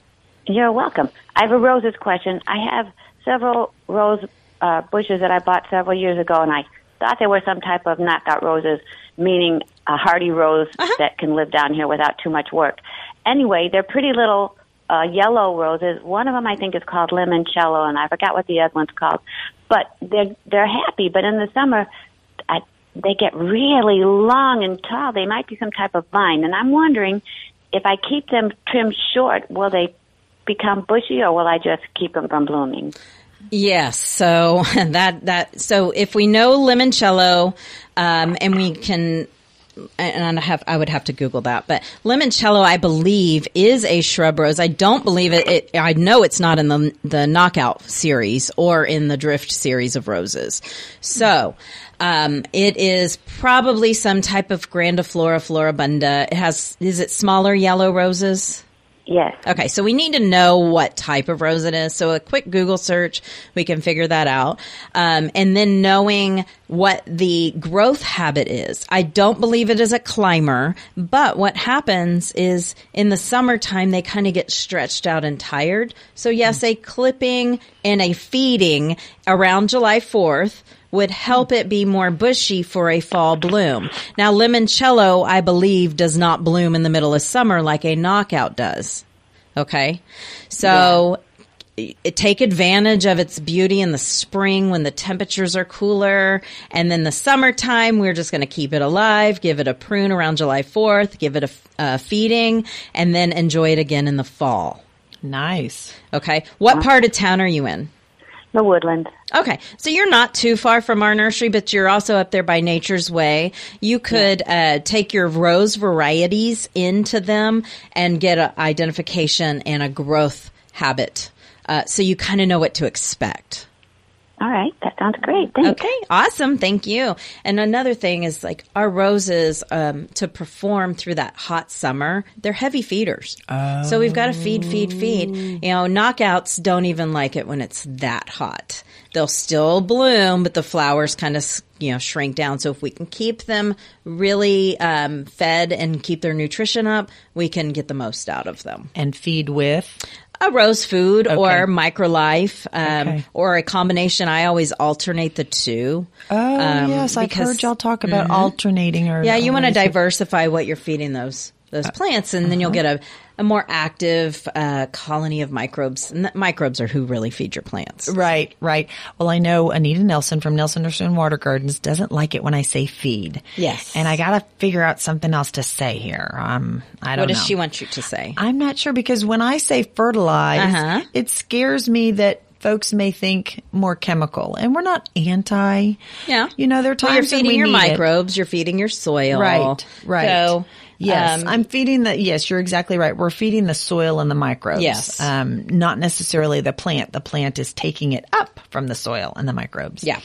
You're welcome. I have a roses question. I have several rose uh, bushes that I bought several years ago, and I thought they were some type of knockout roses, meaning a hardy rose that can live down here without too much work. Anyway, they're pretty little uh, yellow roses. One of them I think is called limoncello, and I forgot what the other one's called. But they're they're happy. But in the summer, I, they get really long and tall. They might be some type of vine, and I'm wondering if I keep them trimmed short, will they become bushy, or will I just keep them from blooming? Yes. So that, that, so if we know limoncello, um, and we can and I have I would have to Google that, but limoncello I believe is a shrub rose. I don't believe it. it I know it's not in the the knockout series or in the drift series of roses. So. Um, it is probably some type of grandiflora floribunda. It has, is it smaller yellow roses? Yes. Okay, so we need to know what type of rose it is. So a quick Google search, we can figure that out. Um, and then knowing what the growth habit is. I don't believe it is a climber, but what happens is in the summertime, they kind of get stretched out and tired. So yes, a clipping and a feeding around July 4th would help it be more bushy for a fall bloom. Now, limoncello, I believe, does not bloom in the middle of summer like a knockout does. Okay. So it- take advantage of its beauty in the spring when the temperatures are cooler. And then the summertime, we're just going to keep it alive, give it a prune around July 4th, give it a feeding, and then enjoy it again in the fall. Nice. Okay. What part of town are you in? The woodland. Okay, so you're not too far from our nursery, but you're also up there by Nature's Way. You could uh, take your rose varieties into them and get an identification and a growth habit, uh, so you kind of know what to expect. All right, that sounds great. Thanks. Okay, awesome. Thank you. And another thing is like our roses um, to perform through that hot summer, they're heavy feeders. So we've got to feed, feed, feed. You know, knockouts don't even like it when it's that hot. They'll still bloom, but the flowers kind of you know shrink down. So if we can keep them really um, fed and keep their nutrition up, we can get the most out of them. And feed with a rose food Okay. or microlife um, Okay. or a combination. I always alternate the two. Oh um, yes, I've because- heard y'all talk about Mhm. alternating or Yeah, you want to what is it? diversify what you're feeding those those plants, and then you'll uh-huh. get a, a more active uh, colony of microbes. And microbes are who really feed your plants. Right, right. Well, I know Anita Nelson from Nelson Nursery Water Gardens doesn't like it when I say feed. Yes. And I got to figure out something else to say here. Um, I don't know. What know. does she want you to say? I'm not sure because when I say fertilize, Uh-huh. it scares me that folks may think more chemical, and we're not anti. Yeah, you know there are Well, you're times when feeding your need it. microbes. You're feeding your soil. Right, right. So yes, um, I'm feeding the. Yes, you're exactly right. We're feeding the soil and the microbes. Yes. um, not necessarily the plant. The plant is taking it up from the soil and the microbes. Yeah.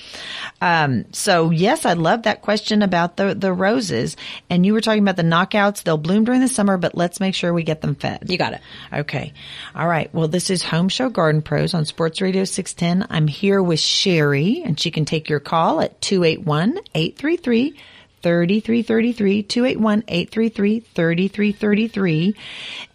Um, so yes, I love that question about the the roses. And you were talking about the knockouts. They'll bloom during the summer, but let's make sure we get them fed. You got it. Okay. All right. Well, this is Home Show Garden Pros on Sports Radio 610. I'm here with Sherry, and she can take your call at 281 833 3333 281 833 3333.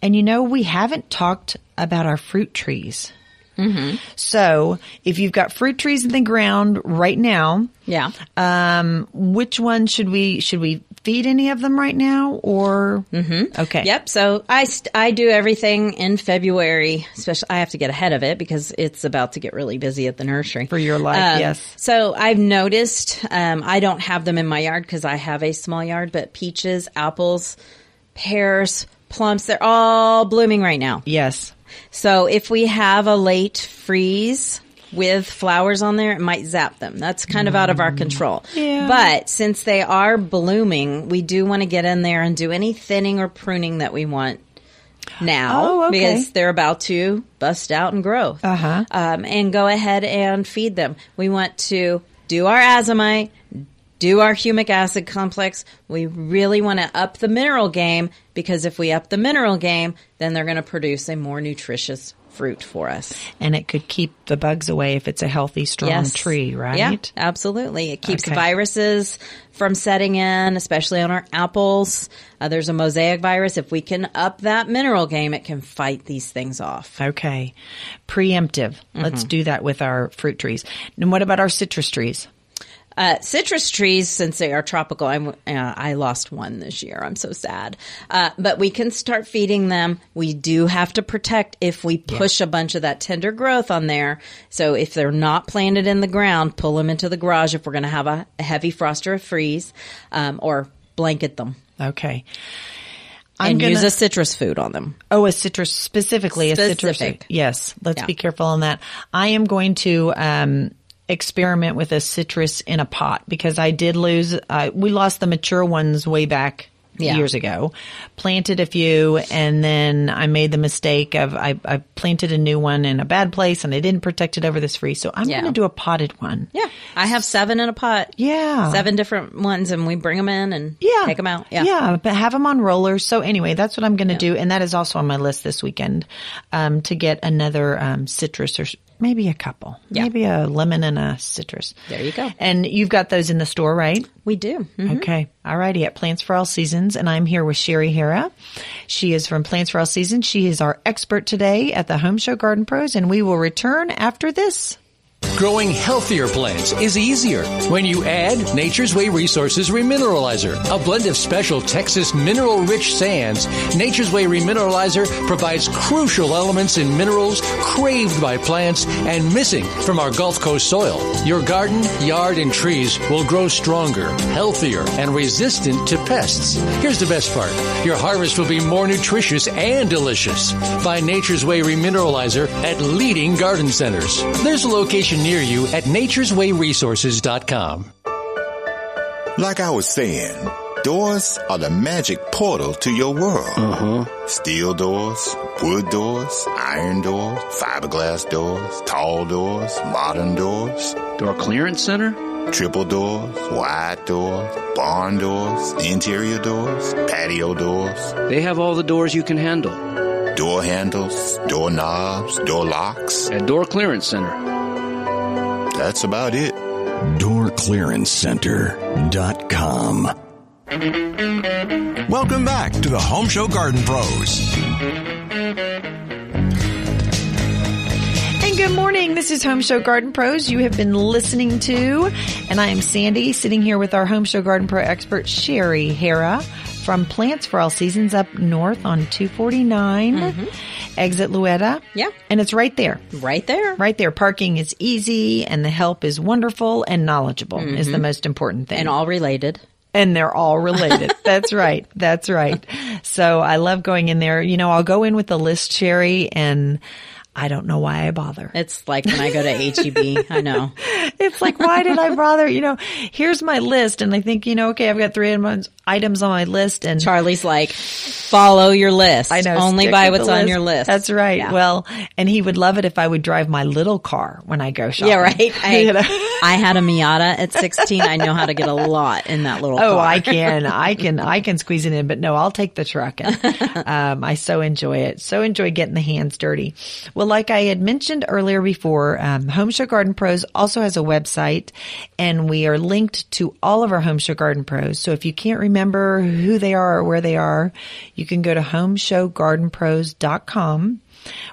And you know, we haven't talked about our fruit trees. Mm-hmm. So if you've got fruit trees in the ground right now, yeah. Um, which one should we should we feed any of them right now or? Mm-hmm. Okay. Yep. So I st- I do everything in February. Especially, I have to get ahead of it because it's about to get really busy at the nursery For your life, yes. So I've noticed. Um, I don't have them in my yard because I have a small yard. But peaches, apples, pears, plums, they're all blooming right now. Yes. So if we have a late freeze with flowers on there, it might zap them. That's kind of out of our control. Yeah. But since they are blooming, we do want to get in there and do any thinning or pruning that we want now Oh, okay. because they're about to bust out and grow. Uh-huh. Um, and go ahead and feed them. We want to do our azomite, do our humic acid complex. We really want to up the mineral game because if we up the mineral game, then they're going to produce a more nutritious fruit for us. And it could keep the bugs away if it's a healthy, strong Yes. tree, right? Yeah, absolutely. It keeps Okay. viruses from setting in, especially on our apples. Uh, there's a mosaic virus. If we can up that mineral game, it can fight these things off. Okay. Preemptive. Let's Mhm. do that with our fruit trees. And what about our citrus trees? Uh, citrus trees, since they are tropical, I'm, uh, I lost one this year. I'm so sad. Uh, but we can start feeding them. We do have to protect if we push a bunch of that tender growth on there. So if they're not planted in the ground, pull them into the garage if we're going to have a, a heavy frost or a freeze, um, or blanket them. Okay. and gonna- use a citrus food on them. Oh, a citrus specifically a citrus. Yes. Let's Yeah. be careful on that. I am going to um experiment with a citrus in a pot because I did lose, uh, we lost the mature ones way back Yeah. years ago. Planted a few and then I made the mistake of I, I planted a new one in a bad place and I didn't protect it over this freeze. So I'm Yeah. going to do a potted one. Yeah. I have seven in a pot. Yeah. Seven different ones and we bring them in and Yeah. take them out. Yeah. Yeah, but have them on rollers. So anyway, that's what I'm going to do. And that is also on my list this weekend, um, to get another, um, citrus or maybe a couple, maybe a lemon and a citrus. There you go. And you've got those in the store, right? We do. Mhm. Okay. All righty. At Plants for All Seasons. And I'm here with Sherry Hera. She is from Plants for All Seasons. She is our expert today at the Home Show Garden Pros and we will return after this. Growing healthier plants is easier when you add Nature's Way Resources Remineralizer, a blend of special Texas mineral rich sands. Nature's Way Remineralizer provides crucial elements and minerals craved by plants and missing from our Gulf Coast soil. Your garden, yard, and trees will grow stronger, healthier, and resistant to pests. Here's the best part. Your harvest will be more nutritious and delicious. Find Nature's Way Remineralizer at leading garden centers. There's a location near you at nature'swayresources.com. Like I was saying, doors are the magic portal to your world. Uh-huh. Steel doors, wood doors, iron doors, fiberglass doors, tall doors, modern doors. Door clearance center? Triple doors, wide doors, barn doors, interior doors, patio doors. They have all the doors you can handle. Door handles, door knobs, door locks. At Door Clearance Center. That's about it. DoorClearanceCenter.com. Welcome back to the Home Show Garden Pros. And good morning. This is Home Show Garden Pros. You have been listening to, and I am Sandy sitting here with our Home Show Garden Pro expert, Sherry Hera from Plants for All Seasons up north on 249, exit Louetta. Yeah. And it's right there. Right there. Right there. Parking is easy and the help is wonderful and knowledgeable is the Mhm. most important thing. And all related. And they're all related. That's right. That's right. So I love going in there. You know, I'll go in with the list, Sherry, and I don't know why I bother. It's like when I go to HEB. I know. It's like, why did I bother? You know, here's my list. And I think, you know, okay, I've got three items- on my list and Charlie's like, follow your list. I know. Only buy what's on your list. That's right. Yeah. Well, and he would love it if I would drive my little car when I go shopping. Yeah, right. I, You know? I had a Miata at 16. I know how to get a lot in that little Oh, car. I can, I can, I can squeeze it in, but no, I'll take the truck. And, um, I so enjoy it. So enjoy getting the hands dirty. Well, like I had mentioned earlier before, um, Home Show Garden Pros also has a website and we are linked to all of our Home Show Garden Pros. So if you can't remember who they are or where they are, you can go to homeshowgardenpros.com.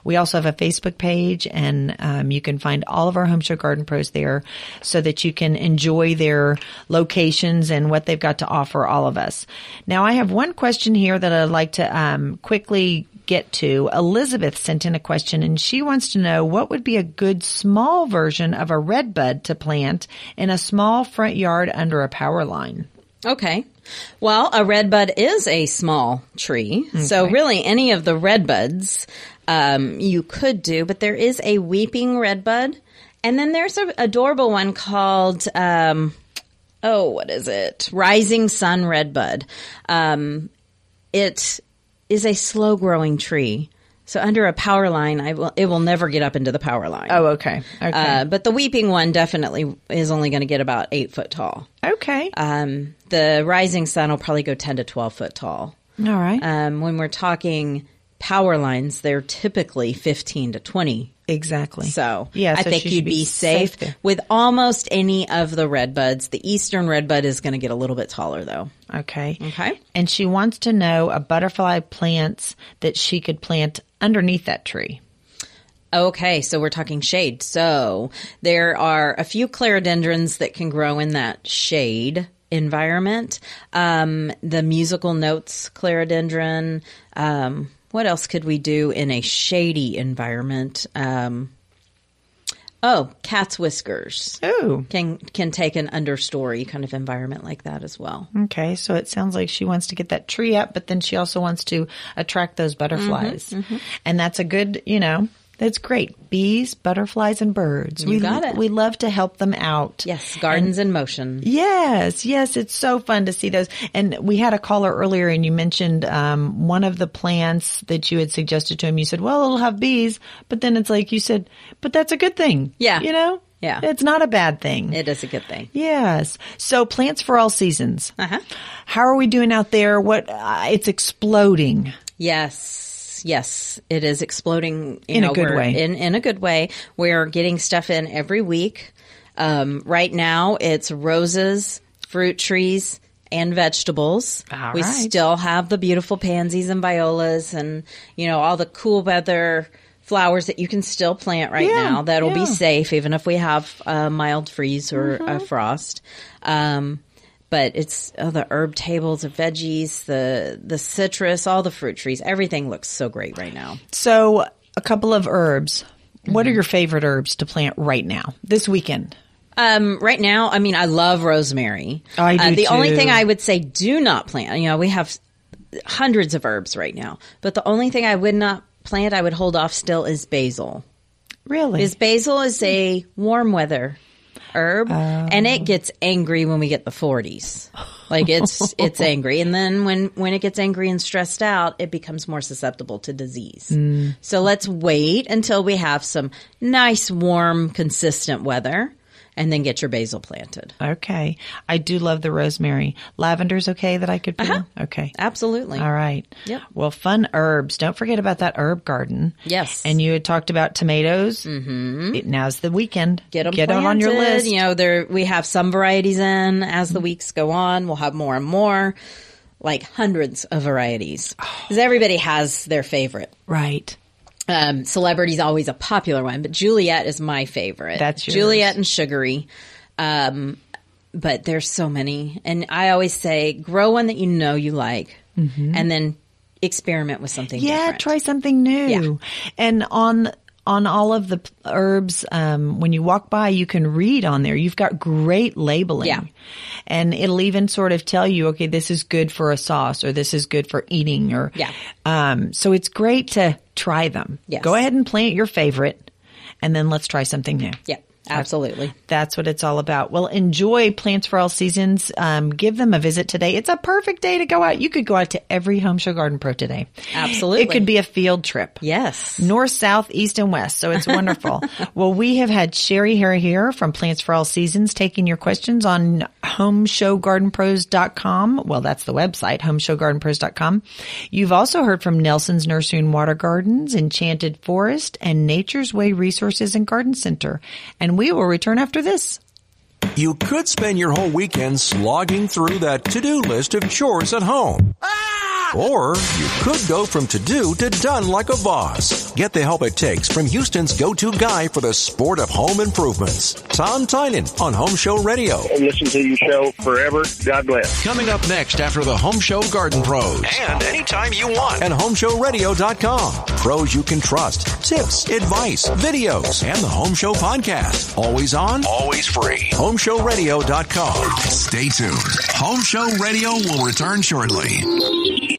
We also have a Facebook page and um, you can find all of our Home Show Garden Pros there so that you can enjoy their locations and what they've got to offer all of us. Now I have one question here that I'd like to um, quickly get to. Elizabeth sent in a question and she wants to know what would be a good small version of a red bud to plant in a small front yard under a power line. Okay. Well, a red bud is a small tree. So really any of the red buds, um, you could do, but there is a weeping red bud. And then there's an adorable one called, um, oh, what is it? Rising Sun Red Bud. Um, it is a slow growing tree. So under a power line, I will, it will never get up into the power line. Oh, okay. Okay. Uh, but the weeping one definitely is only going to get about eight foot tall. Okay. Um, the rising sun will probably go 10 to 12 foot tall. All right. Um, when we're talking power lines, they're typically 15 to 20. Exactly. So Yeah, I so think you'd be safe, safe with almost any of the red buds. The eastern red bud is going to get a little bit taller though. Okay. Okay. And she wants to know a butterfly plants that she could plant underneath that tree. Okay, so we're talking shade. So there are a few clerodendrons that can grow in that shade environment. Um, the musical notes clerodendron. Um, what else could we do in a shady environment? Um, oh, cat's whiskers. Oh, can can take an understory kind of environment like that as well. Okay, so it sounds like she wants to get that tree up, but then she also wants to attract those butterflies. Mhm, mhm. And that's a good, you know, That's great. Bees, butterflies, and birds. You we, got it. We love to help them out. Yes, gardens in motion. Yes, yes, it's so fun to see those. And we had a caller earlier, and you mentioned um, one of the plants that you had suggested to him. You said, "Well, it'll have bees," but then it's like you said, "But that's a good thing." Yeah. you know, Yeah. it's not a bad thing. It is a good thing. Yes. So plants for all seasons. Uh-huh. How are we doing out there? What uh, it's exploding. Yes, yes, it is exploding you In a good way. In in a good way. We're getting stuff in every week. Um, right now, it's roses, fruit trees, and vegetables. All we right. still have the beautiful pansies and violas, and you know all the cool weather flowers that you can still plant right Yeah, now. That'll yeah. be safe, even if we have a mild freeze or a Mm-hmm. frost. Um, but it's oh, the herb tables, the veggies, the the citrus, all the fruit trees. Everything looks so great right now. So a couple of herbs. What Mm-hmm. are your favorite herbs to plant right now this weekend? Um, right now, I mean, I love rosemary. I do Uh, the only thing I would say, do not plant. You know, we have hundreds of herbs right now, but the only thing I would not plant, I would hold off still, is basil. Really? Is basil is a warm weather herb, and it gets angry when we get the 40s. Like it's it's angry, and then when when it gets angry and stressed out, it becomes more susceptible to disease. Mm. So let's wait until we have some nice, warm, consistent weather, and then get your basil planted. Okay. I do love the rosemary. Lavender's okay that I could put in? Okay. Absolutely. All right. Yep. Well, fun herbs. Don't forget about that herb garden. Yes. And you had talked about tomatoes. Mm-hmm. now's the weekend. Get them Get 'em on your list. You know, there we have some varieties in. As the weeks go on, we'll have more and more, like hundreds of varieties, because everybody has their favorite. Right. Um, celebrity's always a popular one, but Juliet is my favorite. That's yours. Juliet and Sugary. Um, but there's so many, and I always say, grow one that you know you like, Mhm. and then experiment with something. Yeah, different. try something new. Yeah. And on on all of the herbs, um, when you walk by, you can read on there. You've got great labeling. Yeah. And it'll even sort of tell you, okay, this is good for a sauce or this is good for eating or, Yeah. um, so it's great to try them. Yes. Go ahead and plant your favorite and then let's try something new. Yeah, absolutely. That's what it's all about. Well, enjoy Plants for All Seasons. Um, give them a visit today. It's a perfect day to go out. You could go out to every Home Show Garden Pro today. Absolutely. It could be a field trip. Yes. North, south, east, and west. So it's wonderful. well, we have had Sherry Harry here from Plants for All Seasons taking your questions on homeshowgardenpros.com. Well, that's the website, homeshowgardenpros.com. You've also heard from Nelson's Nursery and Water Gardens, Enchanted Forest, and Nature's Way Resources and Garden Center. And we will return after this. You could spend your whole weekend slogging through that to-do list of chores at home. Ah! Or you could go from to-do to done like a boss. Get the help it takes from Houston's go-to guy for the sport of home improvements. Tom Tynan on Home Show Radio. Listen to your show forever. God bless. Coming up next after the Home Show Garden Pros. And anytime you want at homeshowradio.com. Pros you can trust, tips, advice, videos, and the Home Show podcast. Always on, always free. Homeshowradio.com. Stay tuned. Home Show Radio will return shortly.